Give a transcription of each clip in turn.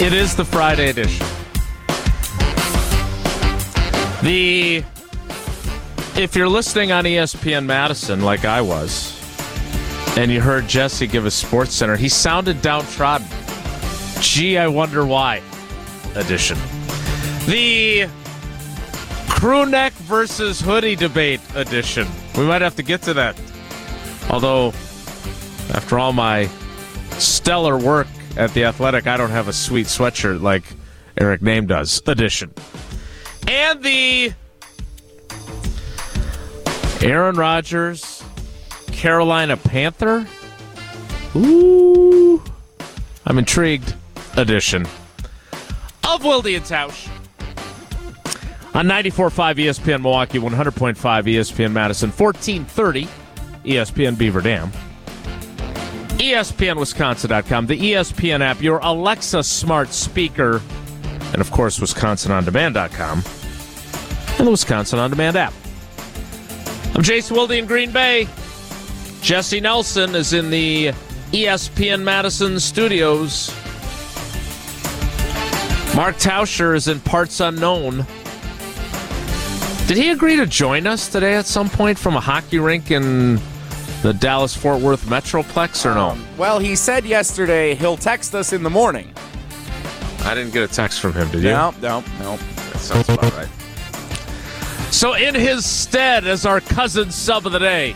It is the Friday edition. The if you're listening on ESPN Madison like I was, and you heard Jesse give a Sports Center, he sounded downtrodden. Gee, I wonder why. Edition. The crew neck versus hoodie debate edition. We might have to get to that. Although, after all my stellar work at the Athletic, I don't have a sweet sweatshirt like Eric Nehm does. Edition. And the Aaron Rodgers, Carolina Panther. Ooh, I'm intrigued. Edition of Wilde and Tausch on 94.5 ESPN Milwaukee, 100.5 ESPN Madison, 1430 ESPN Beaver Dam, ESPNWisconsin.com, the ESPN app, your Alexa smart speaker, and of course, WisconsinOnDemand.com and the Wisconsin On Demand app. I'm Jason Wilde in Green Bay. Jesse Nelson is in the ESPN Madison studios. Mark Tauscher is in parts unknown. Did he agree to join us today at some point from a hockey rink in the Dallas Fort Worth Metroplex or no? Um, well, he said yesterday he'll text us in the morning. I didn't get a text from him, did you? No, no, no. That sounds about right. So, in his stead, as our cousin sub of the day,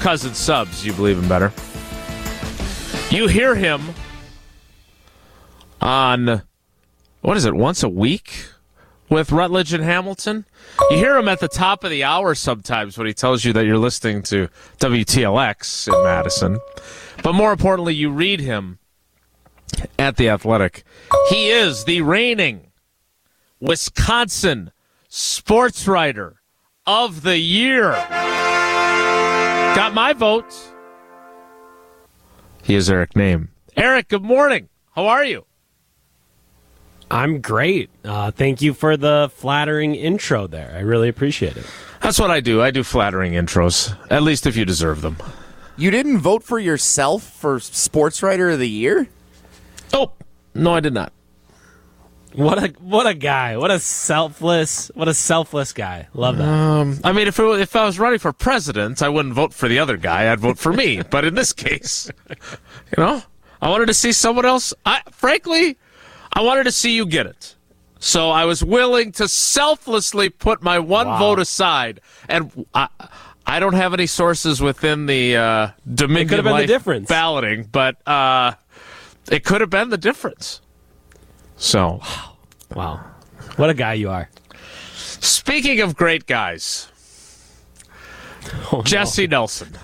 cousin subs, you believe him better. You hear him on, what is it, once a week with Rutledge and Hamilton? You hear him at the top of the hour sometimes when he tells you that you're listening to WTLX in Madison. But more importantly, you read him at The Athletic. He is the reigning Wisconsin sports writer of the year. Got my vote. He is Eric Nehm. Eric, good morning. How are you? I'm great. Uh, thank you for the flattering intro there. I really appreciate it. That's what I do. I do flattering intros, at least if you deserve them. You didn't vote for yourself for Sports Writer of the Year? Oh, no, I did not. What a what a guy! What a selfless what a selfless guy. Love that. Um, I mean, if it, if I was running for president, I wouldn't vote for the other guy. I'd vote for me. but in this case, you know, I wanted to see someone else. I frankly, I wanted to see you get it. So I was willing to selflessly put my one Wow. vote aside, and I, I don't have any sources within the uh, Dominion been the balloting, but uh, it could have been the difference. So, Wow, what a guy you are. speaking of great guys, Oh, no. Jesse Nelson.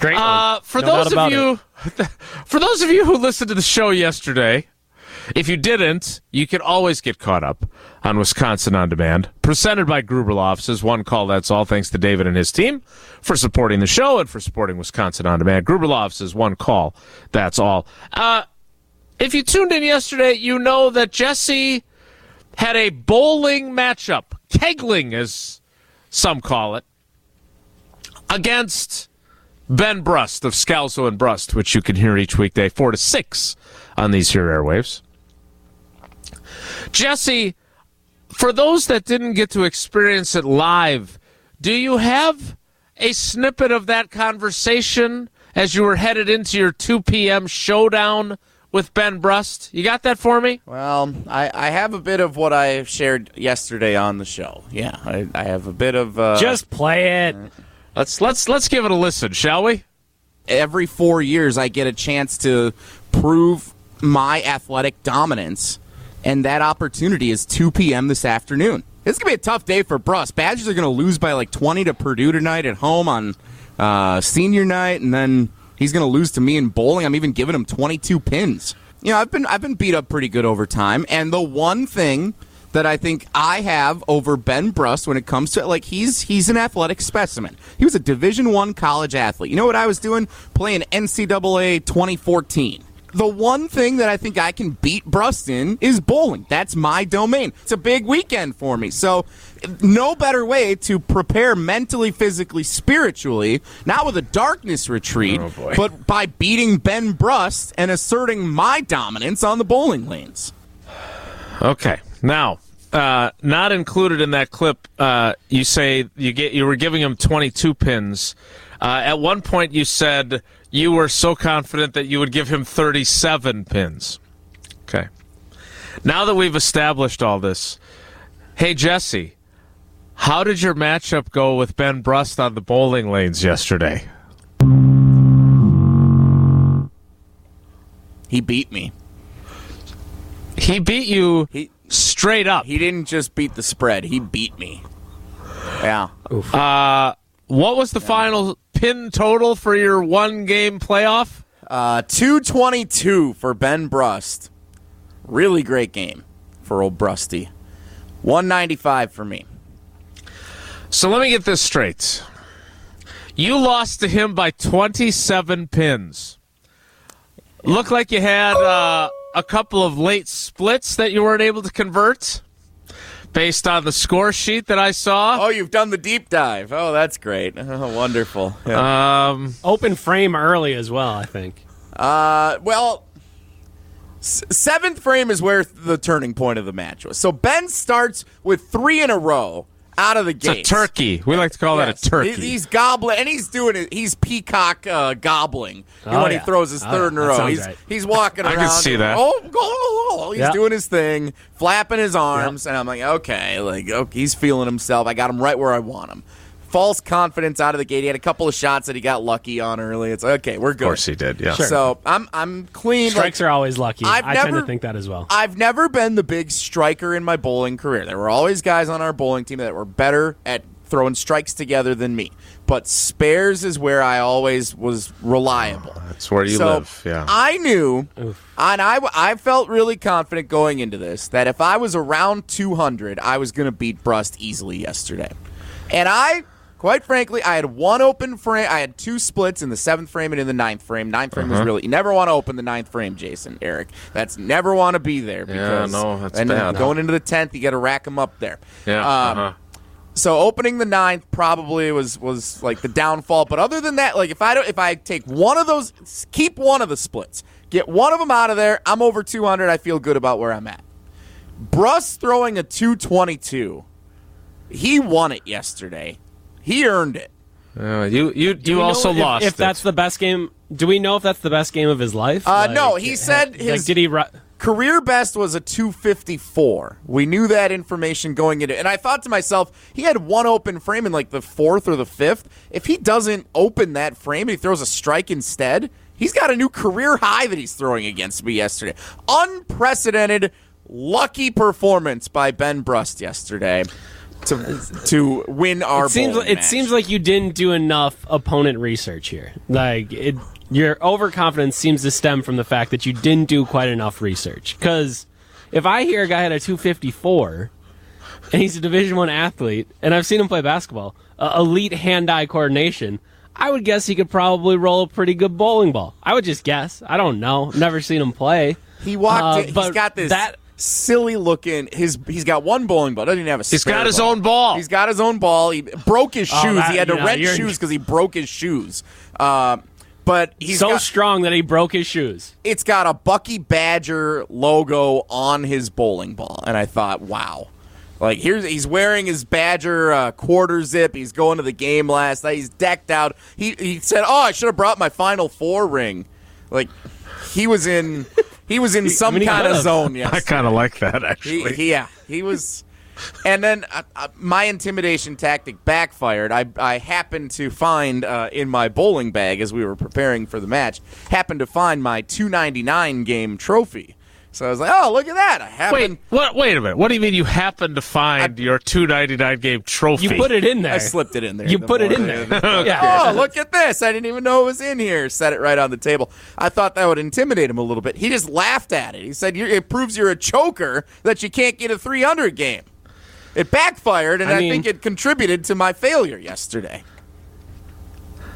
great. Uh, for No those of you, for those of you who listened to the show yesterday, if you didn't, you can always get caught up on Wisconsin on Demand, presented by Gruber Law Offices. One call, that's all. Thanks to David and his team for supporting the show and for supporting Wisconsin on Demand. Gruber Law Offices. One call, that's all. Uh, if you tuned in yesterday, you know that Jesse had a bowling matchup, kegling as some call it, against Ben Brust of Scalzo and Brust, which you can hear each weekday, 4 to 6 on these here airwaves. Jesse, for those that didn't get to experience it live, do you have a snippet of that conversation as you were headed into your 2 p.m. showdown with Ben Brust? You got that for me? Well, I, I have a bit of what I shared yesterday on the show. Yeah, I, I have a bit of. Uh, Just play it. Let's let's let's give it a listen, shall we? every four years, I get a chance to prove my athletic dominance, and that opportunity is 2 p.m. this afternoon. It's gonna be a tough day for Brust. Badgers are gonna lose by like 20 to Purdue tonight at home on uh, senior night, and then he's gonna lose to me in bowling. I'm even giving him 22 pins. You know, I've been I've been beat up pretty good over time, and the one thing that I think I have over Ben Brust when it comes to like he's he's an athletic specimen. He was a Division One college athlete. You know what I was doing? Playing NCAA 2014. the one thing that I think I can beat Brust in is bowling. That's my domain. It's a big weekend for me. So, no better way to prepare mentally, physically, spiritually, not with a darkness retreat, Oh, but by beating Ben Brust and asserting my dominance on the bowling lanes. Okay. Now, uh, not included in that clip, uh, you say you get you were giving him 22 pins. Uh, at one point, you said you were so confident that you would give him 37 pins. Okay. Now that we've established all this, hey Jesse, how did your matchup go with Ben Brust on the bowling lanes yesterday? He beat me. He beat you He straight up. he didn't just beat the spread. He beat me. Yeah. Uh, what was the final pin total for your one game playoff? Uh, 222 for Ben Brust. Really great game for old Brusty. 195 for me. So let me get this straight. You lost to him by 27 pins. Looked like you had uh, a couple of late splits that you weren't able to convert based on the score sheet that I saw. Oh, you've done the deep dive. Oh, that's great. Oh, wonderful. Yeah. Um, Open frame early as well, I think. Uh, well, s- seventh frame is where the turning point of the match was. So Ben starts with three in a row out of the it's a turkey. We like to call Yes. that a turkey. He's gobbling, and he's doing it. He's peacock uh, gobbling Oh, when yeah. he throws his Oh, third yeah. in a That row. He's right. he's walking around. I can see that. Oh, oh, oh, oh. he's Yeah. doing his thing, flapping his arms, and I'm like, okay, like okay, he's feeling himself. I got him right where I want him. False confidence out of the gate. He had a couple of shots that he got lucky on early. It's like, okay, we're good. of course he did, yeah. Sure. So I'm I'm clean. Strikes like, are always lucky. I've I tend never- to think that as well. I've never been the big striker in my bowling career. There were always guys on our bowling team that were better at throwing strikes together than me. But spares is where I always was reliable. Oh, that's where you so live, yeah. I knew, and I, I felt really confident going into this that if I was around 200, I was going to beat Brust easily yesterday. And I, quite frankly, I had one open frame. I had two splits in the seventh frame and in the ninth frame. Ninth frame Uh-huh. was really you never want to open the ninth frame, Jason, Eric. That's never want to be there because no, that's and bad. going into the tenth, you got to rack them up there. yeah. Um, uh-huh. so opening the ninth probably was was like the downfall. But other than that, like if I don't, if I take one of those, keep one of the splits, get one of them out of there, I'm over 200. I feel good about where I'm at. Brust throwing a 222. He won it yesterday. He earned it. Uh, you you, Do you also if, lost. If it. that's the best game, do we know if that's the best game of his life? Uh, no, he said like, his- did he? Ru- Career best was a 254. We knew that information going into And I thought to myself, he had one open frame in like the fourth or the fifth. If he doesn't open that frame and he throws a strike instead, he's got a new career high that he's throwing against me yesterday. Unprecedented, lucky performance by Ben Brust yesterday to to win our it seems bowling it seems like you didn't do enough opponent research here. Like it, your overconfidence seems to stem from the fact that you didn't do quite enough research. Because if I hear a guy had a 254 and he's a Division One athlete, and I've seen him play basketball, uh, elite hand-eye coordination. I would guess he could probably roll a pretty good bowling ball. I would just guess. I don't know. Never seen him play. He walked. Uh, in, he's got this that- silly looking. His he's got one bowling ball. Doesn't even have a. He's got his ball. own ball. He's got his own ball. He broke his shoes. Oh, that- he had to yeah, rent shoes because he broke his shoes. Uh, but he's so got, strong that he broke his shoes. it's got a Bucky Badger logo on his bowling ball, and I thought, wow. Like here's he's wearing his Badger uh, quarter zip. He's going to the game last night. He's decked out. He he said, "Oh, I should have brought my Final Four ring." Like he was in he was in some mean, kind of zone. Yes, I kind of like that actually. he- yeah, he was. And then uh, uh, my intimidation tactic backfired. I, I happened to find uh, in my bowling bag as we were preparing for the match, happened to find my 299 game trophy. So I was like, oh, look at that. I happened. Wait, what? Wait a minute. What do you mean you happened to find your two ninety nine game trophy? You put it in there. I slipped it in there. You the put it in there. yeah. oh, look at this. I didn't even know it was in here. Set it right on the table. I thought that would intimidate him a little bit. He just laughed at it. He said, you're, it proves you're a choker that you can't get a 300 game. It backfired, and I I, think it contributed to my failure yesterday.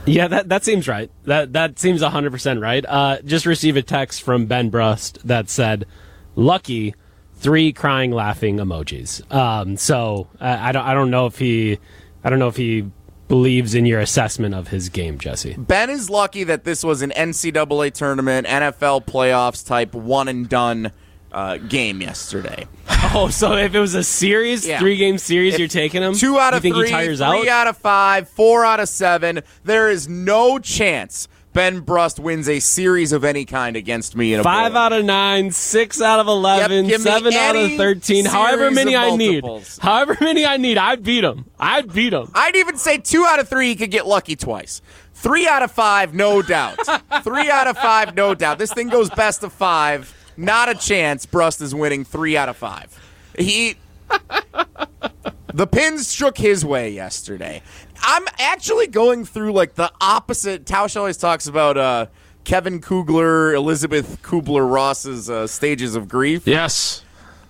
Yeah, that that seems right. That that seems hundred percent right. Uh, just received a text from Ben Brust that said, "Lucky." Three crying, laughing emojis. Um, so I don't. I don't know if he. I don't know if he believes in your assessment of his game, Jesse. Ben is lucky that this was an NCAA tournament, NFL playoffs type one and done uh, game yesterday. Oh, so if it was a series, Yeah. three game series, you're taking him. Two out you of think three, he tires three out? out of five, four out of seven. There is no chance Ben Brust wins a series of any kind against me in a Five bowl. out of nine, six out of eleven, Yep, give me seven out of any thirteen. However series many of I need, multiples. however many I need, I'd beat him. I'd beat him. I'd even say two out of three, he could get lucky twice. Three out of five, no doubt. three out of five, no doubt. This thing goes best of five. Not a chance. Brust is winning three out of five. He. the pins shook his way yesterday. I'm actually going through like the opposite. Tausch always talks about uh, Kevin Kugler, Elizabeth Kubler Ross's uh, stages of grief. Yes.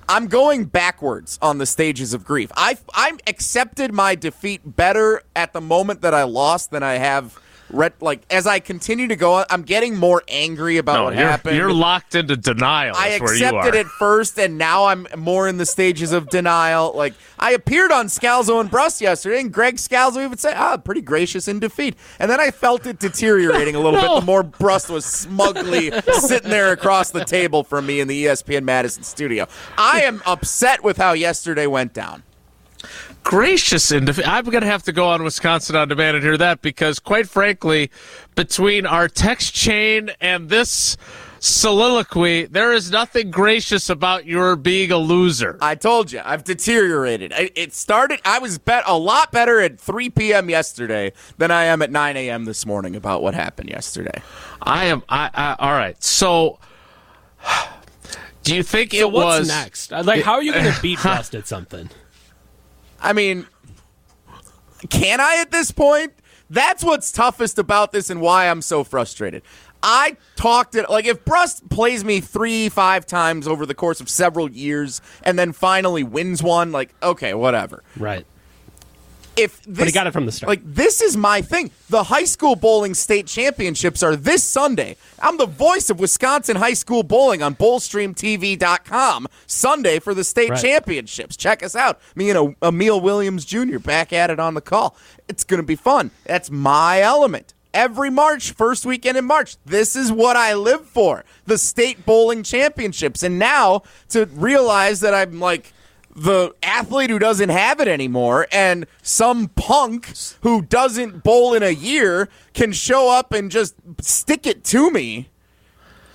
I'm going backwards on the stages of grief. I I accepted my defeat better at the moment that I lost than I have. Re- like as I continue to go, on, I'm getting more angry about No, what you're, happened. you're locked into denial. I is where you accepted it first, and now I'm more in the stages of denial. Like I appeared on Scalzo and Brust yesterday, and Greg Scalzo even said, "Ah, pretty gracious in defeat." And then I felt it deteriorating a little No. bit. The more Brust was smugly sitting there across the table from me in the ESPN Madison studio. I am upset with how yesterday went down. Gracious in I'm going to have to go on Wisconsin on demand and hear that because, quite frankly, between our text chain and this soliloquy, there is nothing gracious about your being a loser. I told you, I've deteriorated. I, it started. I was bet a lot better at 3 p.m. yesterday than I am at 9 a.m. this morning about what happened yesterday. I am. I, I all right. So, do you think So it what's was next? Like, how are you going to beat Brust at something? I mean, can I at this point? That's what's toughest about this and why I'm so frustrated. I talked it like if Brust plays me three, five times over the course of several years and then finally wins one, like okay, whatever. Right. If this, he got it from the start. Like this is my thing. The high school bowling state championships are this Sunday. I'm the voice of Wisconsin high school bowling on BowlstreamTV.com Sunday for the state Right. championships. Check us out. Me and Emil Williams Jr. back at it on the call. It's going to be fun. That's my element. Every March, first weekend in March. This is what I live for. The state bowling championships. And now to realize that I'm like the athlete who doesn't have it anymore and some punk who doesn't bowl in a year can show up and just stick it to me.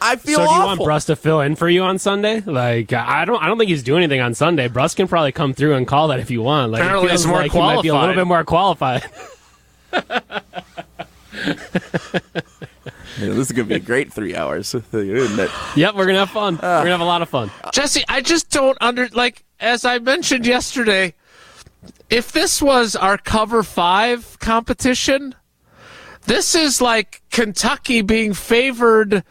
I feel So do you awful. want Brust to fill in for you on Sunday? Like I don't I don't think he's doing anything on Sunday. Brust can probably come through and call that if you want. Like Apparently feels he's more like he might be a little bit more qualified. Yeah, this is going to be a great three hours. isn't it? yep, we're gonna have fun. Ah. we're gonna have a lot of fun. Jesse, I just don't under like as I mentioned yesterday. If this was our cover five competition, this is like Kentucky being favored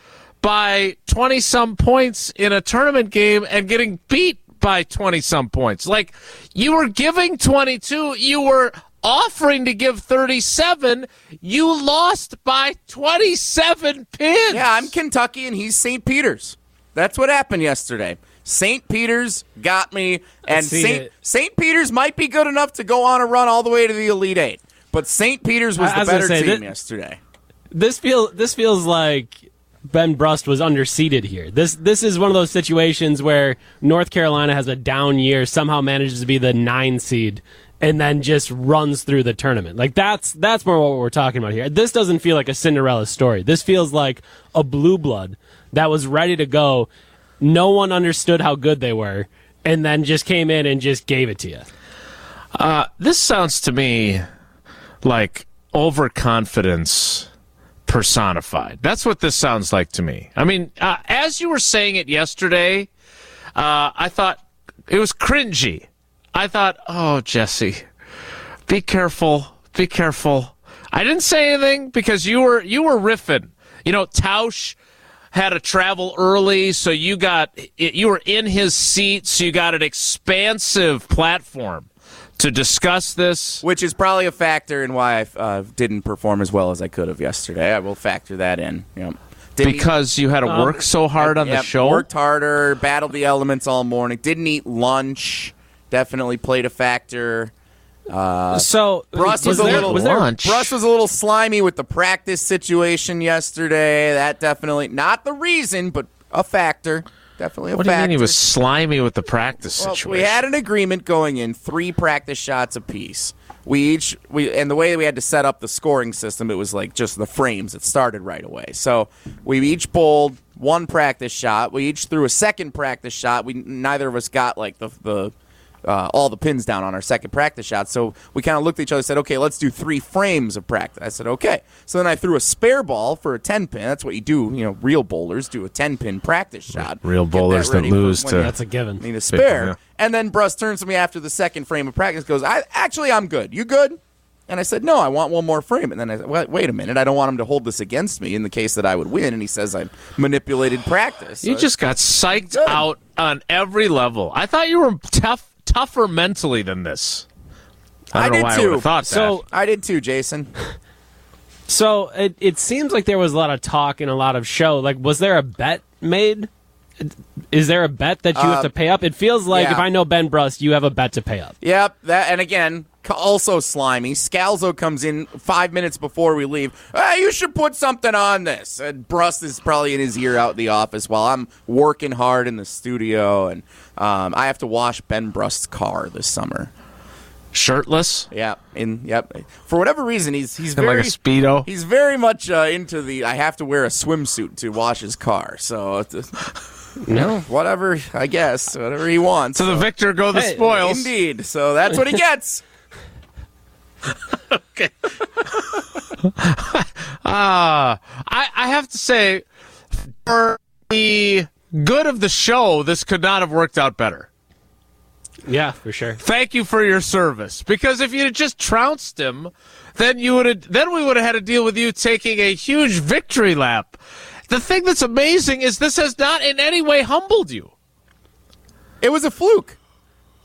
by twenty some points in a tournament game and getting beat by twenty some points. Like you were giving twenty two, you were offering to give thirty seven, you lost by twenty seven pins. Yeah, I'm Kentucky and he's St. Peter's. That's what happened yesterday. St. Peter's got me, and St. St. Peter's might be good enough to go on a run all the way to the Elite Eight. But St. Peter's was I- I the was better say, team that- yesterday. This feel this feels like Ben Brust was underseeded here. This this is one of those situations where North Carolina has a down year, somehow manages to be the nine seed, and then just runs through the tournament. Like that's that's more what we're talking about here. This doesn't feel like a Cinderella story. This feels like a blue blood that was ready to go. No one understood how good they were, and then just came in and just gave it to you. this sounds to me like overconfidence personified. That's what this sounds like to me. I mean, uh, as you were saying it yesterday, uh, I thought it was cringy. I thought, oh, Jesse, be careful, be careful. I didn't say anything because you were you were riffing. You know, Tausch had to travel early, so you got you were in his seat, so you got an expansive platform to discuss this. which is probably a factor in why I uh, didn't perform as well as I could have yesterday. I will factor that in. Yep. Didn't eat- Because you had to work so hard on the show. Worked harder, battled the elements all morning. Didn't eat lunch. Definitely played a factor. Uh, so Brust was, a there- little was there- lunch. Brust was a little slimy with the practice situation yesterday. That definitely not the reason, but a factor. Definitely a What do you factor. mean he was slimy with the practice Well, situation? we had an agreement going in, three practice shots apiece. We each we and the way we had to set up the scoring system, it was like just the frames. It started right away. So we each bowled one practice shot. We each threw a second practice shot. We neither of us got like the the uh, all the pins down on our second practice shot. So we kind of looked at each other and said, okay, let's do three frames of practice. I said, okay. So then I threw a spare ball for a 10 pin. That's what you do. You know, real bowlers do a 10 pin practice shot. Real that bowlers that ready lose to- That's a given. need a spare. yeah. And then Brust turns to me after the second frame of practice, goes, I actually I'm good. You good? And I said, No, I want one more frame. And then I said, wait, wait a minute, I don't want him to hold this against me in the case that I would win. And he says I manipulated practice. You just got psyched Good. out on every level. I thought you were tough, tougher mentally than this. I I don't know did why I too. would thought So I did too, Jason. So it it seems like there was a lot of talk and a lot of show. Like, was there a bet made? Is there a bet that you have uh, to pay up? It feels like yeah. if I know Ben Brust, you have a bet to pay up. Yep, that and again, c- also slimy. Scalzo comes in five minutes before we leave. Hey, you should put something on this. And Brust is probably in his ear out in the office while I'm working hard in the studio, and um, I have to wash Ben Brust's car this summer. Shirtless Yeah, in yep. For whatever reason, he's he's and very like a speedo. he's very much uh, into the. I have to wear a swimsuit to wash his car. So, it's- No. whatever I guess, whatever he wants. To the victor go the spoils. Indeed. So that's what he gets. Ah, I, I have to say, for the good of the show, this could not have worked out better. Yeah, for sure. Thank you for your service. Because if you had just trounced him, then you would have, then we would have had to deal with you taking a huge victory lap. The thing that's amazing is this has not in any way humbled you. It was a fluke.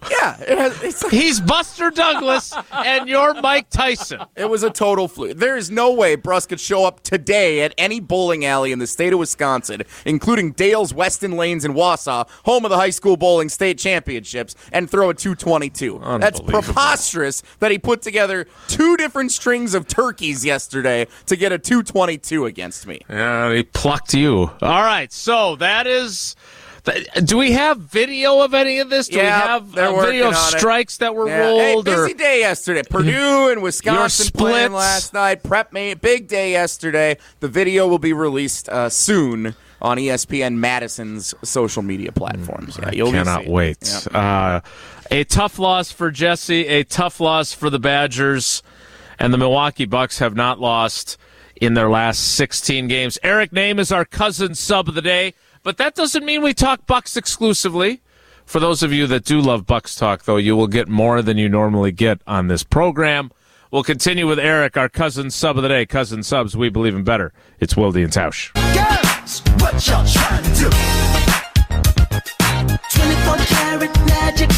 Yeah, it, has, it's like, He's Buster Douglas and you're Mike Tyson. it was a total fluke. There is no way Brust could show up today at any bowling alley in the state of Wisconsin, including Dale's Weston Lanes in Wausau, home of the high school bowling state championships, and throw a 222. That's preposterous that he put together two different strings of turkeys yesterday to get a 222 against me. Yeah, he plucked you. All right, so that is. Th- Do we have video of any of this? Do we have a video of working on it. strikes that were Yeah. Hey, busy or day yesterday. Purdue and Wisconsin playing splits. last night. Prep mate, big day yesterday. The video will be released uh, soon on ESPN Madison's social media platforms. Yeah, you'll be cannot seeing wait. Yep. Uh, a tough loss for Jesse. A tough loss for the Badgers, and the Milwaukee Bucks have not lost in their last 16 games. Eric Nehm is our cousin sub of the day, but that doesn't mean we talk Bucks exclusively. For those of you that do love Bucks talk, though, you will get more than you normally get on this program. We'll continue with Eric, our cousin sub of the day. Cousin subs, we believe in better. It's Wildy and Tausch. What y'all trying to do? 24 karat magic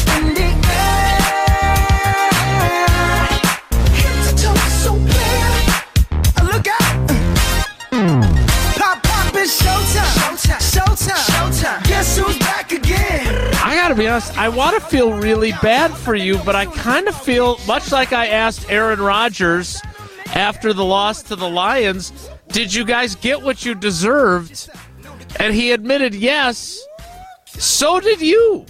be honest, I want to feel really bad for you, but I kind of feel much like I asked Aaron Rodgers after the loss to the Lions, did you guys get what you deserved? And he admitted yes. So did you.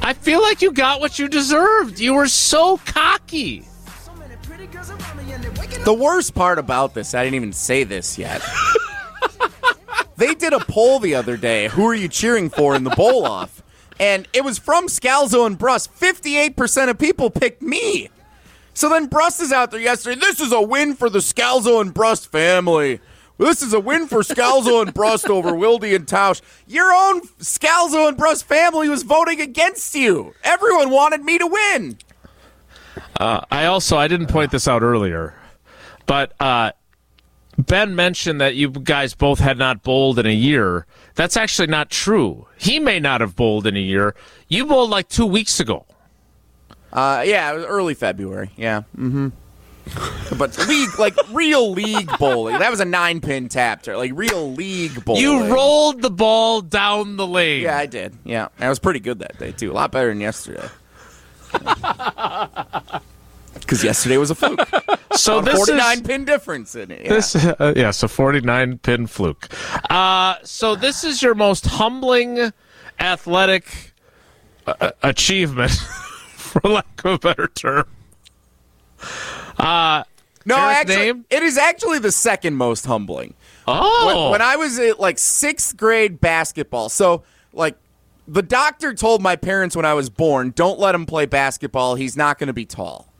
I feel like you got what you deserved. You were so cocky. So many pretty girls around me and they're waking up. The worst part about this, I didn't even say this yet. they did a poll the other day. Who are you cheering for in the bowl off? And it was from Scalzo and Brust. 58% of people picked me. So then Brust is out there yesterday. This is a win for the Scalzo and Brust family. This is a win for Scalzo and Brust over Wildy and Tausch. Your own Scalzo and Brust family was voting against you. Everyone wanted me to win. I also I didn't point this out earlier, but uh, Ben mentioned that you guys both had not bowled in a year. That's actually not true. He may not have bowled in a year. You bowled like two weeks ago. Uh, yeah, it was early February. Yeah. Mm-hmm. but league, like real league bowling. That was a nine pin tap, tur- like real league bowling. You rolled the ball down the lane. Yeah, I did. Yeah, I was pretty good that day too. A lot better than yesterday. Because yesterday was a fluke. So this Forty nine is pin difference in it. Yeah. this uh, yeah, so 49 pin fluke. Uh, so this is your most humbling athletic uh, achievement, for lack of a better term. Uh, no, actually, name? it is actually the second most humbling. oh, When, when I was at like sixth grade basketball, so like the doctor told my parents when I was born, don't let him play basketball. He's not going to be tall.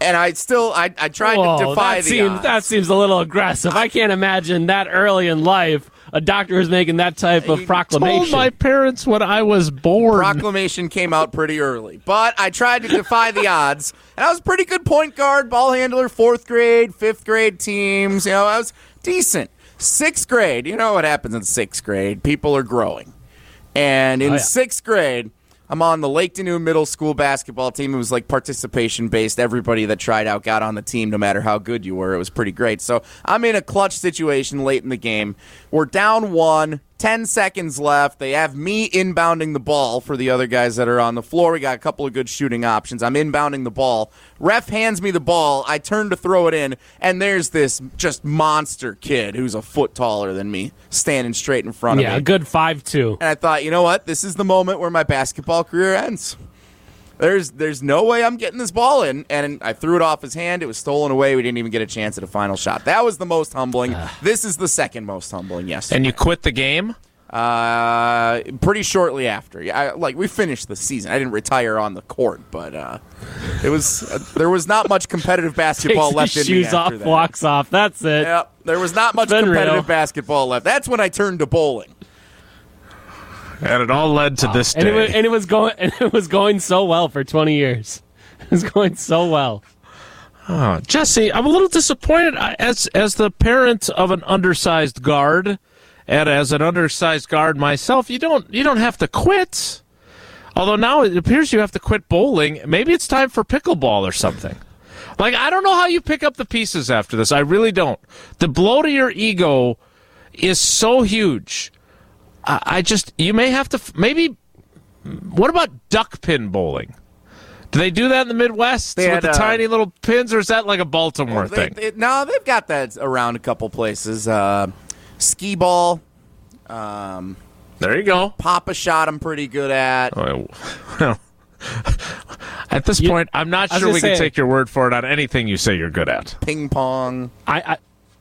And I still, I, I tried Whoa, to defy that the seems odds. that seems a little aggressive. I can't imagine that early in life a doctor is making that type of proclamation. told my parents when I was born. proclamation came out pretty early. But I tried to defy the odds, and I was a pretty good point guard, ball handler, fourth grade, fifth grade teams. You know, I was decent. Sixth grade, you know what happens in sixth grade? People are growing. And in Oh, yeah. sixth grade, I'm on the Lake Danu Middle School basketball team. It was like participation based. Everybody that tried out got on the team, no matter how good you were. It was pretty great. So I'm in a clutch situation late in the game. We're down one, 10 seconds left. They have me inbounding the ball for the other guys that are on the floor. We got a couple of good shooting options. I'm inbounding the ball. Ref hands me the ball. I turn to throw it in, and there's this just monster kid who's a foot taller than me standing straight in front yeah, of me. Yeah, a good five two. And I thought, you know what? This is the moment where my basketball career ends. There's there's no way I'm getting this ball in. And I threw it off his hand. It was stolen away. We didn't even get a chance at a final shot. That was the most humbling. this is the second most humbling, yes. and you quit the game. uh, pretty shortly after. Yeah, I, like we finished the season. I didn't retire on the court, but uh, it was uh, there was not much competitive basketball left his in me shoes off, that. walks off. That's it. Yep, there was not much competitive real. basketball left. That's when I turned to bowling. And it all led to this And day. it, was, and it was going and it was going so well for 20 years. It was going so well. Oh, Jesse, I'm a little disappointed uh, as as the parent of an undersized guard, and as an undersized guard myself. You don't you don't have to quit. Although now it appears you have to quit bowling. Maybe it's time for pickleball or something. Like I don't know how you pick up the pieces after this. I really don't. The blow to your ego is so huge. I, I just you may have to maybe. What about duck pin bowling? Do they do that in the Midwest They with had, the uh, tiny little pins, or is that like a Baltimore They- thing? they- no, they've got that around a couple places. Uh, skee ball, there you go. Pop-A-Shot. I'm pretty good at. Oh, Well, at this You- point, I'm not sure gonna we can take your word for it on anything you say you're good at. Ping pong. I, I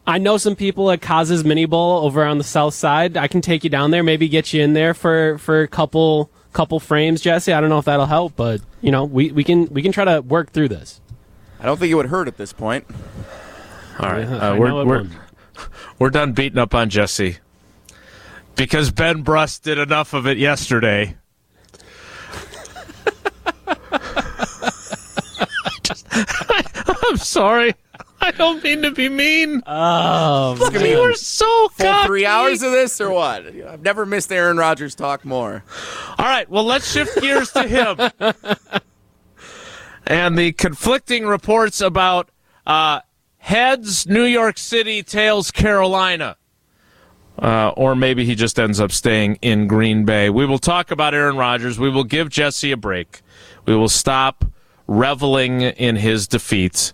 I know some people at Koz's Mini Bowl over on the south side. I can take you down there, maybe get you in there for for a couple couple frames, Jesse. I don't know if that'll help, but you know, we, we can we can try to work through this. I don't think it would hurt at this point. All right, Yeah, uh, we're we're, we're done beating up on Jesse because Ben Brust did enough of it yesterday. Just- I'm sorry. I don't mean to be mean. Oh, Look at me. you were so Full cocky. three hours of this or what? I've never missed Aaron Rodgers talk more. All right, well, let's shift gears to him. and the conflicting reports about uh, heads New York City, tails Carolina. Uh, or maybe he just ends up staying in Green Bay. We will talk about Aaron Rodgers. We will give Jesse a break. We will stop reveling in his defeat.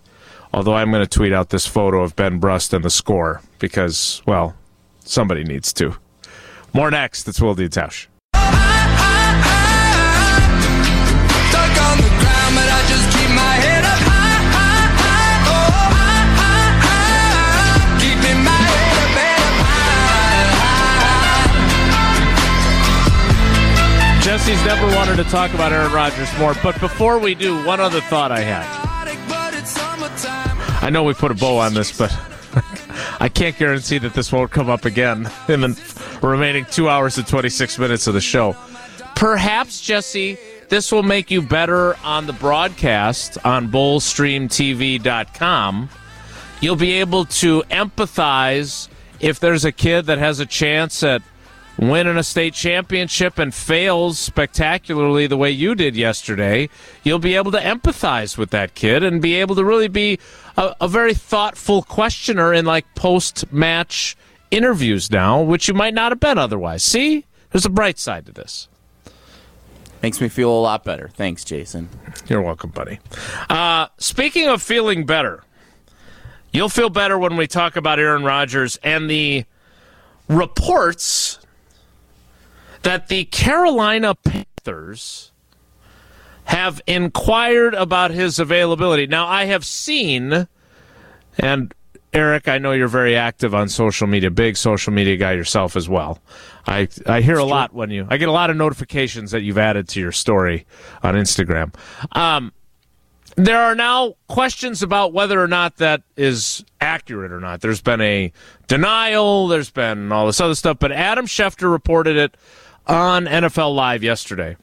Although I'm going to tweet out this photo of Ben Brust and the score because, well, somebody needs to. More next. It's Wilde Tausch. Stuck on the ground, but I just keep my head up high, high, high. Oh. Jesse's never wanted to talk about Aaron Rodgers more, but before we do, one other thought I had. I know we put a bow on this, but I can't guarantee that this won't come up again in the remaining two hours and 26 minutes of the show. Perhaps, Jesse, this will make you better on the broadcast on bowlstreamtv.com. You'll be able to empathize if there's a kid that has a chance at winning a state championship and fails spectacularly the way you did yesterday, you'll be able to empathize with that kid and be able to really be a, a very thoughtful questioner in like post match interviews now, which you might not have been otherwise. See, there's a bright side to this. Makes me feel a lot better. Thanks, Jason. You're welcome, buddy. Uh, speaking of feeling better, you'll feel better when we talk about Aaron Rodgers and the reports that the Carolina Panthers have inquired about his availability. Now, I have seen, and Eric, I know you're very active on social media, big social media guy yourself as well. I I hear a lot when you I get a lot of notifications that you've added to your story on Instagram. Um, there are now questions about whether or not that is accurate or not. There's been a denial, there's been all this other stuff, but Adam Schefter reported it on NFL Live yesterday.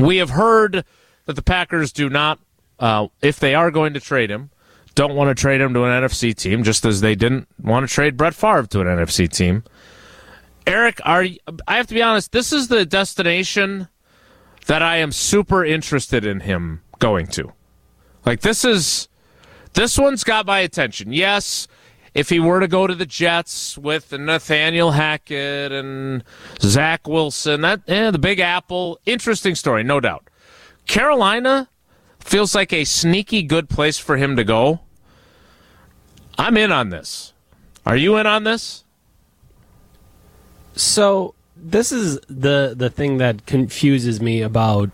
We have heard that the Packers do not, uh, if they are going to trade him, don't want to trade him to an NFC team, just as they didn't want to trade Brett Favre to an NFC team. Eric, are you, I have to be honest, this is the destination that I am super interested in him going to. Like this is this one's got my attention. Yes, if he were to go to the Jets with Nathaniel Hackett and Zach Wilson, that eh, the Big Apple, interesting story, no doubt. Carolina feels like a sneaky good place for him to go. I'm in on this. Are you in on this? So this is the the thing that confuses me about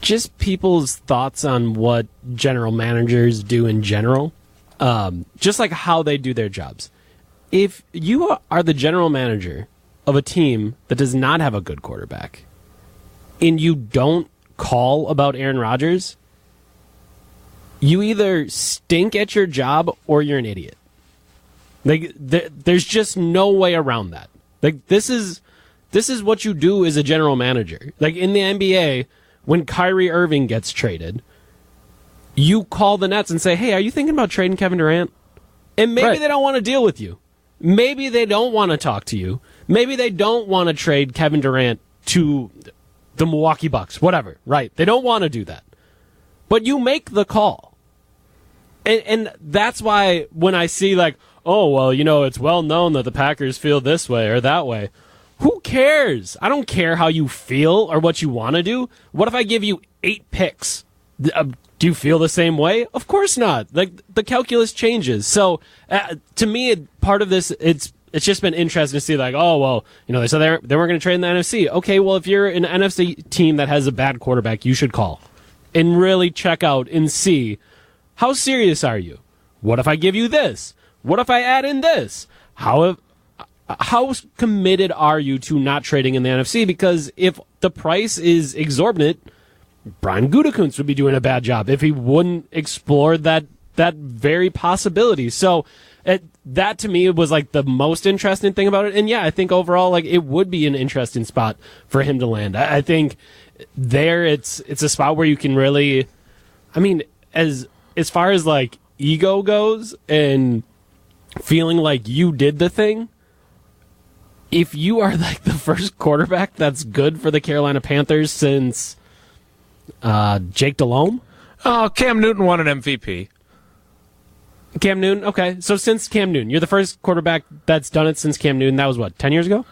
just people's thoughts on what general managers do in general, um, just like how they do their jobs. If you are the general manager of a team that does not have a good quarterback, and you don't call about Aaron Rodgers, you either stink at your job or you're an idiot. Like th- there's just no way around that. Like this is this is what you do as a general manager. Like in the NBA, when Kyrie Irving gets traded, you call the Nets and say, "Hey, are you thinking about trading Kevin Durant?" And maybe Right. they don't want to deal with you. Maybe they don't want to talk to you. Maybe they don't want to trade Kevin Durant to the Milwaukee Bucks, whatever. Right? They don't want to do that. But you make the call. And, and that's why when I see like, oh well, you know, it's well known that the Packers feel this way or that way. Who cares? I don't care how you feel or what you want to do. What if I give you eight picks? Uh, Do you feel the same way? Of course not. Like the calculus changes. So uh, to me, part of this, it's it's just been interesting to see. Like, oh well, you know, they said they they weren't going to trade in the NFC. Okay, well, if you're an NFC team that has a bad quarterback, you should call and really check out and see how serious are you? What if I give you this? What if I add in this? How how committed are you to not trading in the NFC? Because if the price is exorbitant, Brian Gutekunst would be doing a bad job if he wouldn't explore that that very possibility. So it, that to me was like the most interesting thing about it. And yeah, I think overall like it would be an interesting spot for him to land. I, I think there it's it's a spot where you can really I mean as as far as like ego goes and feeling like you did the thing if you are like the first quarterback that's good for the Carolina Panthers since uh, Jake Delhomme, Oh, Cam Newton won an MVP. Cam Newton. Okay, so since Cam Newton, you're the first quarterback that's done it since Cam Newton. That was what ten years ago.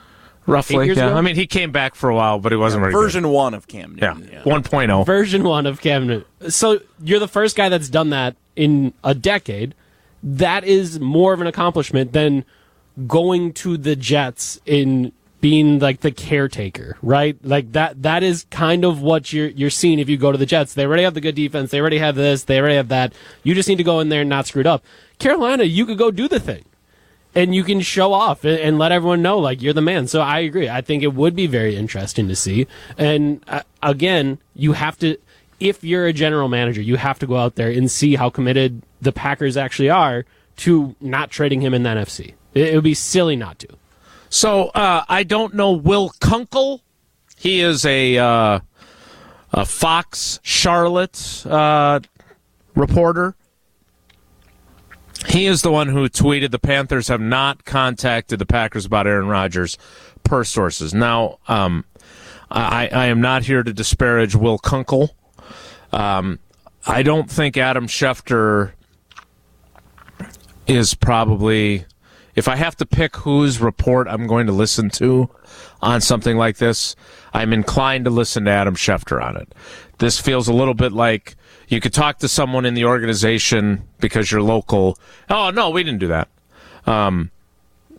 Roughly, years yeah. ago? I mean, he came back for a while, but he wasn't very Version one of Cam Newton. Yeah, Newton. 1.0. version one of Cam Newton. So you're the first guy that's done that in a decade. That is more of an accomplishment than going to the Jets in being like the caretaker, right? Like that that is kind of what you're you're seeing if you go to the Jets. They already have the good defense, they already have this, they already have that. You just need to go in there and not screw it up. Carolina, you could go do the thing and you can show off and, and let everyone know like you're the man. So I agree. I think it would be very interesting to see. And uh, again, you have to if you're a general manager, you have to go out there and see how committed the Packers actually are to not trading him in the NFC. It, it would be silly not to. So uh, I don't know Will Kunkel. He is a uh, a Fox Charlotte uh, reporter. He is the one who tweeted the Panthers have not contacted the Packers about Aaron Rodgers per sources. Now, um, I, I am not here to disparage Will Kunkel. Um, I don't think Adam Schefter is probably. If I have to pick whose report I'm going to listen to on something like this, I'm inclined to listen to Adam Schefter on it. This feels a little bit like you could talk to someone in the organization because you're local. Oh no, we didn't do that. Um,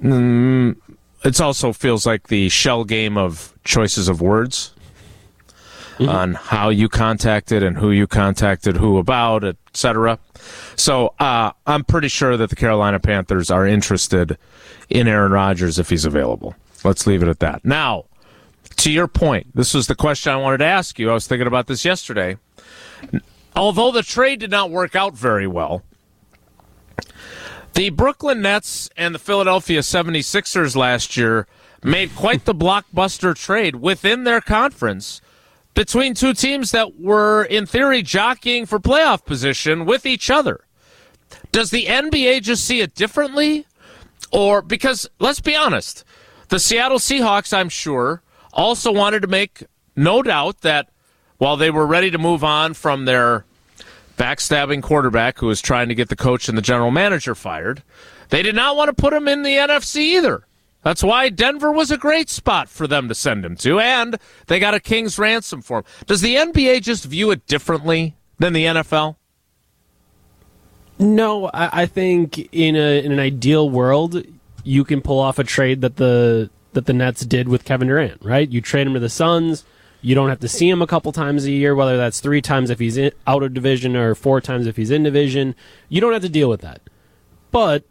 mm, it also feels like the shell game of choices of words on how you contacted and who you contacted who about, etc. So uh, I'm pretty sure that the Carolina Panthers are interested in Aaron Rodgers if he's available. Let's leave it at that. Now, to your point, this was the question I wanted to ask you. I was thinking about this yesterday. Although the trade did not work out very well, the Brooklyn Nets and the Philadelphia 76ers last year made quite the blockbuster trade within their conference between two teams that were, in theory, jockeying for playoff position with each other. Does the NBA just see it differently? Or because, let's be honest, the Seattle Seahawks, I'm sure, also wanted to make no doubt that while they were ready to move on from their backstabbing quarterback who was trying to get the coach and the general manager fired, they did not want to put him in the NFC either. That's why Denver was a great spot for them to send him to, and they got a king's ransom for him. Does the NBA just view it differently than the NFL? No, I, think in a in an ideal world, you can pull off a trade that the that the Nets did with Kevin Durant. Right, you trade him to the Suns. You don't have to see him a couple times a year, whether that's three times if he's in, out of division or four times if he's in division. You don't have to deal with that. But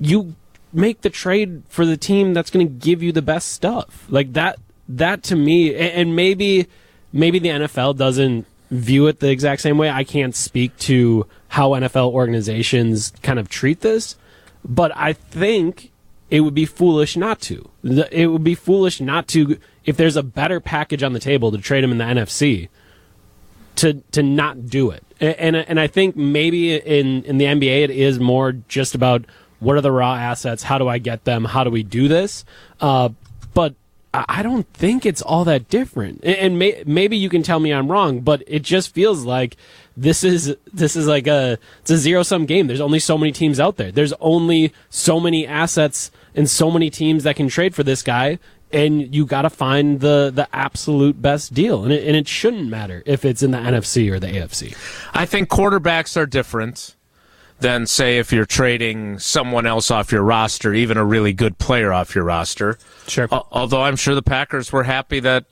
you make the trade for the team that's going to give you the best stuff. Like that that to me and maybe maybe the NFL doesn't view it the exact same way. I can't speak to how NFL organizations kind of treat this, but I think it would be foolish not to. It would be foolish not to if there's a better package on the table to trade him in the NFC to to not do it. And and I think maybe in in the NBA it is more just about what are the raw assets, how do I get them, how do we do this? Uh, but I don't think it's all that different. And may, maybe you can tell me I'm wrong, but it just feels like this is this is like a it's a zero sum game. There's only so many teams out there. There's only so many assets and so many teams that can trade for this guy and you got to find the the absolute best deal. And it, and it shouldn't matter if it's in the NFC or the AFC. I think quarterbacks are different than say if you're trading someone else off your roster, even a really good player off your roster. Sure. Al- Although I'm sure the Packers were happy that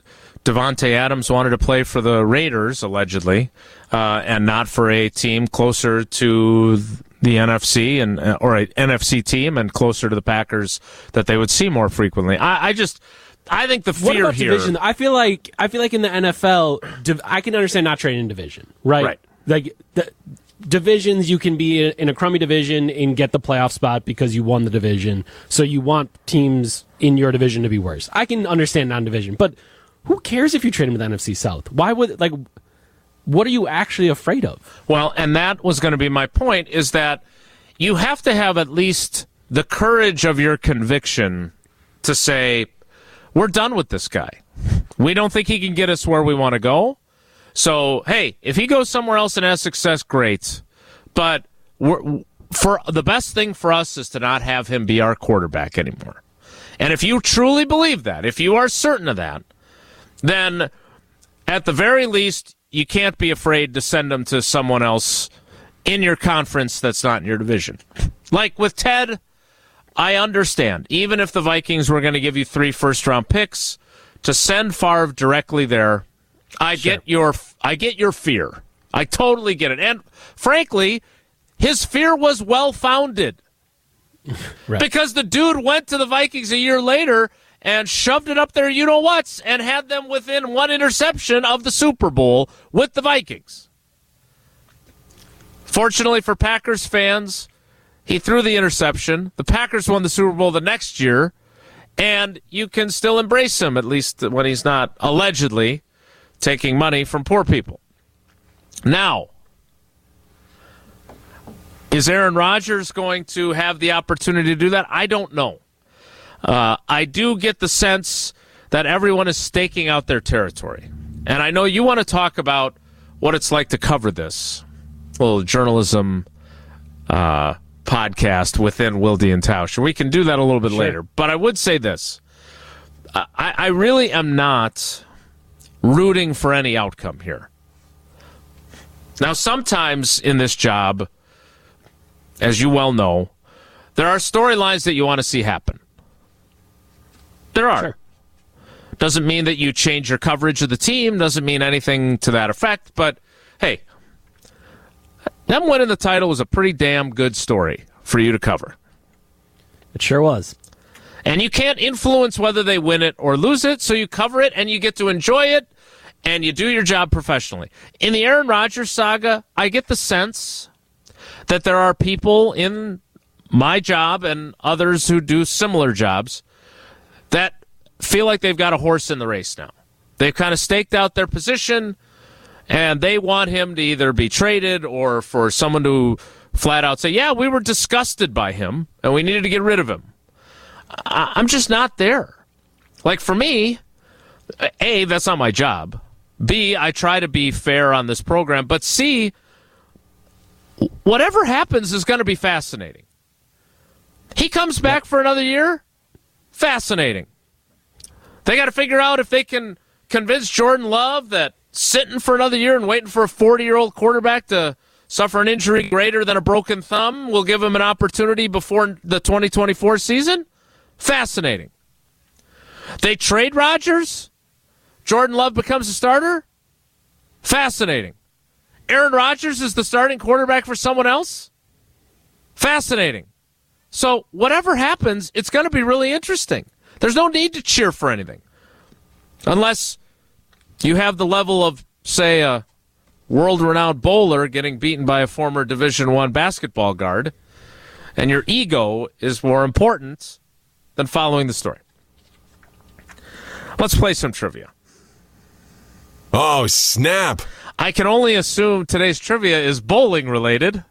Davante Adams wanted to play for the Raiders allegedly, uh, and not for a team closer to the NFC and uh, or an NFC team and closer to the Packers that they would see more frequently. I, I just. I think the fear What about here. division? I feel like I feel like in the NFL, div- I can understand not trading in division, right? Right. Like the divisions, you can be in a crummy division and get the playoff spot because you won the division. So you want teams in your division to be worse. I can understand non-division, but who cares if you trade them with NFC South? Why would like? What are you actually afraid of? Well, and that was going to be my point is that you have to have at least the courage of your conviction to say, we're done with this guy. We don't think he can get us where we want to go. So, hey, if he goes somewhere else and has success, great. But for the best thing for us is to not have him be our quarterback anymore. And if you truly believe that, if you are certain of that, then at the very least, you can't be afraid to send him to someone else in your conference that's not in your division. Like with Ted, I understand. Even if the Vikings were going to give you three first round picks to send Favre directly there, I get your I get your fear. I totally get it. And frankly, his fear was well founded. Right. Because the dude went to the Vikings a year later and shoved it up there, you know what's, and had them within one interception of the Super Bowl with the Vikings. Fortunately for Packers fans, he threw the interception. The Packers won the Super Bowl the next year, and you can still embrace him, at least when he's not allegedly taking money from poor people. Now, is Aaron Rodgers going to have the opportunity to do that? I don't know. Uh, I do get the sense that everyone is staking out their territory. And I know you want to talk about what it's like to cover this little journalism uh, podcast within Wilde and Tausch. We can do that a little bit later. But I would say this I, I really am not rooting for any outcome here. Now, sometimes in this job, as you well know, there are storylines that you want to see happen. There are. Sure. Doesn't mean that you change your coverage of the team, doesn't mean anything to that effect, but hey, them winning the title was a pretty damn good story for you to cover. It sure was. And you can't influence whether they win it or lose it, so you cover it and you get to enjoy it and you do your job professionally. In the Aaron Rodgers saga, I get the sense that there are people in my job and others who do similar jobs that feel like they've got a horse in the race now. They've kind of staked out their position and they want him to either be traded or for someone to flat out say, yeah, we were disgusted by him and we needed to get rid of him. I- I'm just not there. Like for me, A, that's not my job. B, I try to be fair on this program. But C, whatever happens is going to be fascinating. He comes back for another year, fascinating. They got to figure out if they can convince Jordan Love that sitting for another year and waiting for a 40 year old quarterback to suffer an injury greater than a broken thumb will give him an opportunity before the 2024 season. Fascinating. They trade Rodgers. Jordan Love becomes a starter. Fascinating. Aaron Rodgers is the starting quarterback for someone else. Fascinating. So, whatever happens, it's going to be really interesting. There's no need to cheer for anything. Unless you have the level of, say, a world renowned bowler getting beaten by a former Division One basketball guard, and your ego is more important than following the story. Let's play some trivia. Oh, snap. I can only assume today's trivia is bowling related.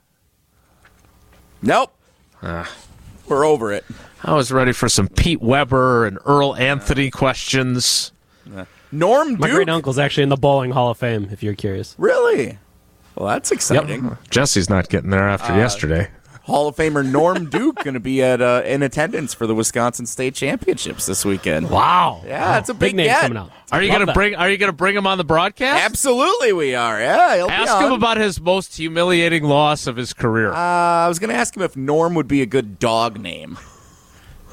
Nope. Ah. We're over it. I was ready for some Pete Weber and Earl Anthony questions. Norm My Duke. great uncle's actually in the Bowling Hall of Fame, if you're curious. Really? Well, that's exciting. Jesse's not getting there after yesterday. Hall of Famer Norm Duke going to be at uh, in attendance for the Wisconsin State Championships this weekend. Wow. Yeah, that's a big, Big names get. coming out. Are you gonna bring? Are you gonna bring him on the broadcast? Absolutely, we are. Yeah, he'll be Ask on. him about his most humiliating loss of his career. Uh, I was going to ask him if Norm would be a good dog name.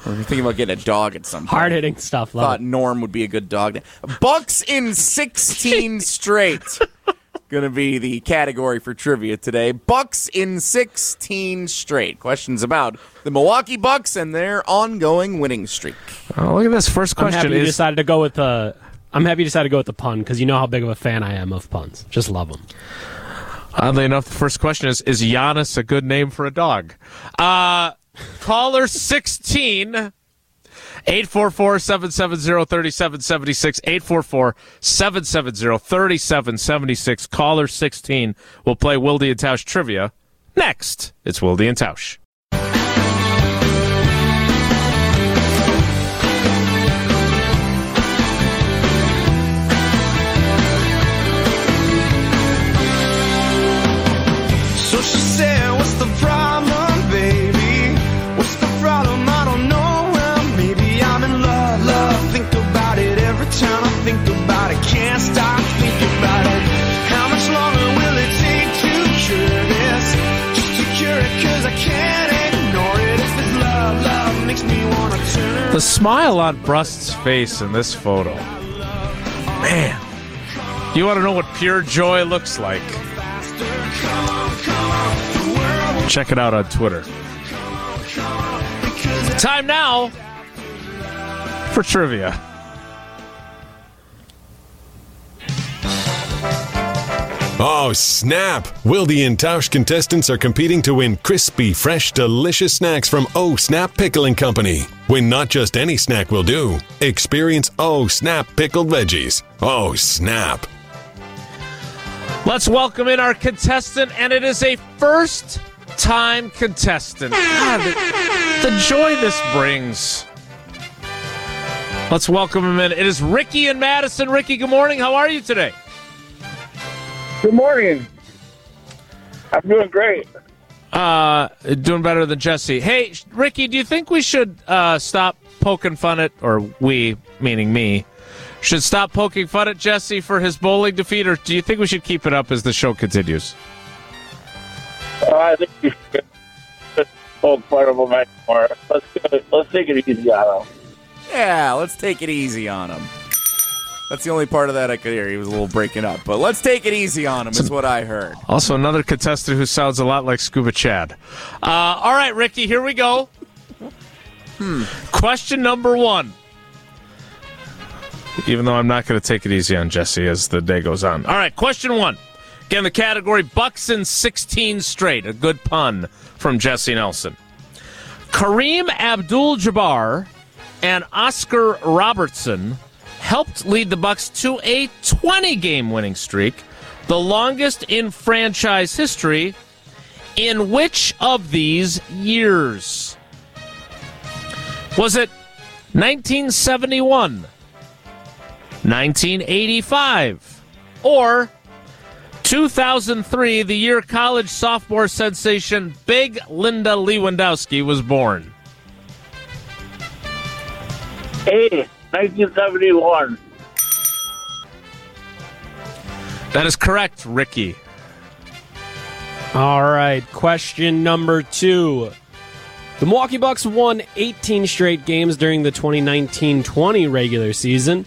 We're thinking about getting a dog at some point. Hard hitting stuff. Love Thought it. Norm would be a good dog name. Bucks in 16 straight. Going to be the category for trivia today. Bucks in 16 straight. Questions about the Milwaukee Bucks and their ongoing winning streak. oh, look at this first I'm question. happy you decided to go with the. I'm happy you decided to go with the pun because you know how big of a fan I am of puns. Just love them. oddly enough, the first question is: Is Giannis a good name for a dog? Uh, caller sixteen. 844-770-3776 844-770-3776 caller 16 will play Wilde and Tausch trivia next it's Wilde and Tausch The smile on Brust's face in this photo. Man. You want to know what pure joy looks like? Check it out on Twitter. Time now for trivia. Oh, snap! Wilde and Tausch contestants are competing to win crispy, fresh, delicious snacks from Oh Snap Pickling Company. When not just any snack will do. Experience Oh Snap Pickled Veggies. Oh, snap! Let's welcome in our contestant, and it is a first time contestant. God, the, the joy this brings. Let's welcome him in. It is Ricky and Madison. Ricky, good morning. How are you today? Good morning. I'm doing great. Uh, doing better than Jesse. Hey, Ricky, do you think we should uh, stop poking fun at, or we, meaning me, should stop poking fun at Jesse for his bowling defeat, or do you think we should keep it up as the show continues? Uh, I think you should just poke part of them anymore. Let's go, let's take it easy on him. Yeah, let's take it easy on him. That's the only part of that I could hear. He was a little breaking up, but let's take it easy on him. Is what I heard. Also, another contestant who sounds a lot like Scuba Chad. Uh, all right, Ricky, here we go. Hmm. Question number one. Even though I'm not going to take it easy on Jesse as the day goes on. All right, question one. Again, the category Bucks in 16 straight. A good pun from Jesse Nelson. Kareem Abdul Jabbar and Oscar Robertson helped lead the Bucks to a 20 game winning streak, the longest in franchise history. In which of these years? Was it 1971, 1985, or 2003, the year college sophomore sensation Big Linda Lewandowski was born? A, 1971. That is correct, Ricky. All right, question number two. The Milwaukee Bucks won 18 straight games during the 2019 20 regular season.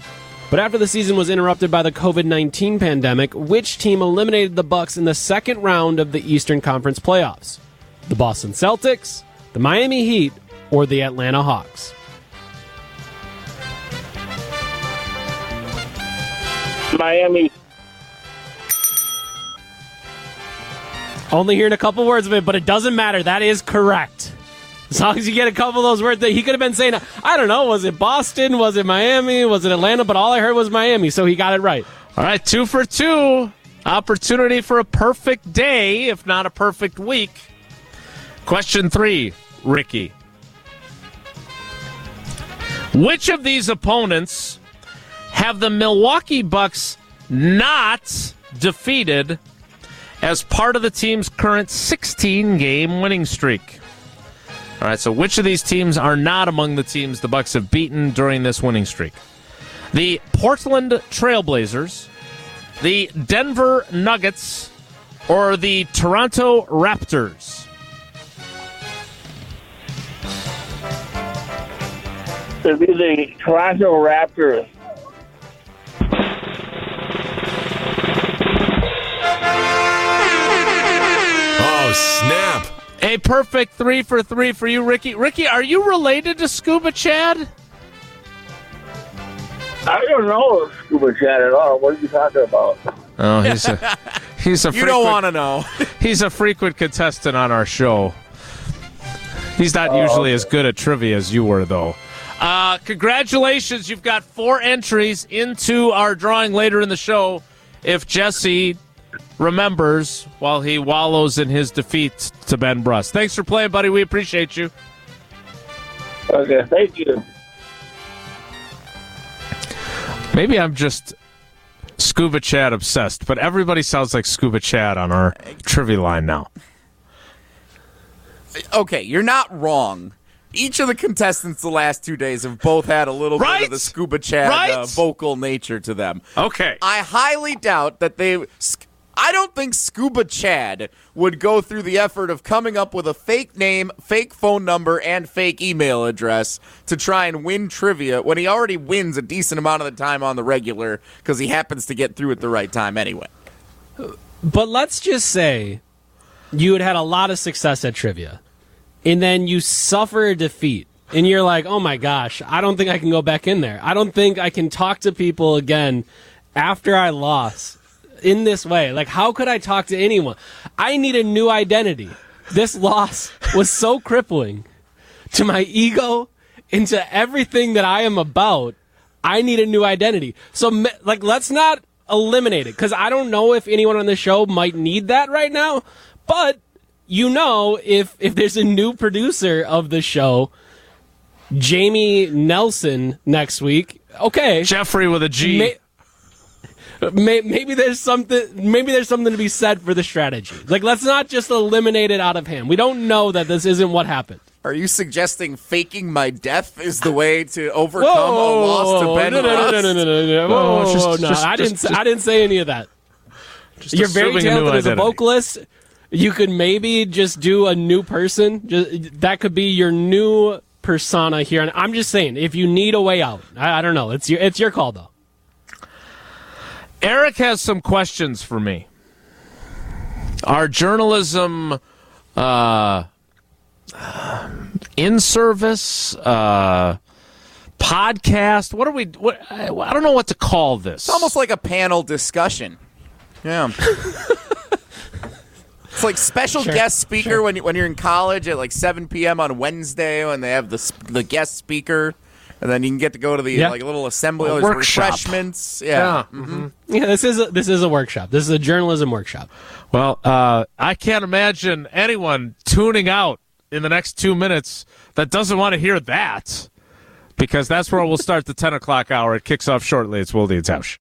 But after the season was interrupted by the COVID 19 pandemic, which team eliminated the Bucks in the second round of the Eastern Conference playoffs? The Boston Celtics, the Miami Heat, or the Atlanta Hawks? Miami. Only hearing a couple words of it, but it doesn't matter. That is correct. As long as you get a couple of those words that he could have been saying, I don't know, was it Boston? Was it Miami? Was it Atlanta? But all I heard was Miami, so he got it right. All right, two for two. Opportunity for a perfect day, if not a perfect week. Question three, Ricky. Which of these opponents have the Milwaukee Bucks not defeated as part of the team's current 16 game winning streak? All right, so which of these teams are not among the teams the Bucks have beaten during this winning streak? The Portland Trailblazers, the Denver Nuggets, or the Toronto Raptors? It'd be the Toronto Raptors. Oh, snap. A perfect three for three for you, Ricky. Ricky, are you related to Scuba Chad? I don't know Scuba Chad at all. What are you talking about? Oh, he's a he's a You don't want to know. he's a frequent contestant on our show. He's not usually as good at trivia as you were, though. Uh, congratulations, you've got four entries into our drawing later in the show. If Jesse remembers while he wallows in his defeat to Ben Brust. Thanks for playing, buddy. We appreciate you. Okay, thank you. Maybe I'm just Scuba Chad obsessed, but everybody sounds like Scuba Chad on our trivia line now. okay, you're not wrong. Each of the contestants the last two days have both had a little bit of the Scuba Chad Right? uh, vocal nature to them. Okay. I highly doubt that they. I don't think Scuba Chad would go through the effort of coming up with a fake name, fake phone number, and fake email address to try and win trivia when he already wins a decent amount of the time on the regular because he happens to get through at the right time anyway. But let's just say you had had a lot of success at trivia, and then you suffer a defeat, and you're like, oh my gosh, I don't think I can go back in there. I don't think I can talk to people again after I lost in this way. Like, how could I talk to anyone? I need a new identity. This loss was so crippling to my ego, into everything that I am about. I need a new identity. So, like, let's not eliminate it because I don't know if anyone on the show might need that right now. But you know, if if there's a new producer of the show, Jamie Nelson next week. Okay, Jeffrey with a G. May- may- maybe there's something. Maybe there's something to be said for the strategy. Like, let's not just eliminate it out of hand. We don't know that this isn't what happened. Are you suggesting faking my death is the way to overcome a loss to Ben no, no, no, Rust? no, no, no, no, no, Whoa, Whoa, whoa, just- whoa, no. just- I didn't. just- I didn't say any of that. You're very assuming a new talented as a vocalist. You could maybe just do a new person. Just, that could be your new persona here. And I'm just saying, if you need a way out, I, I don't know. It's your it's your call though. Eric has some questions for me. Our journalism uh, in service uh, podcast. What are we? What, I, don't know what to call this. It's almost like a panel discussion. Yeah. it's like special Sure, guest speaker when you, when you're in college at like 7 p.m. on Wednesday when they have the the guest speaker, and then you can get to go to the Yeah. like little assembly, A workshop. refreshments. yeah. Yeah. Yeah, this is a, this is a workshop. This is a journalism workshop. Well, uh, I can't imagine anyone tuning out in the next two minutes that doesn't want to hear that, because that's where we'll start the ten o'clock hour. It kicks off shortly. It's Wilde and Tausch.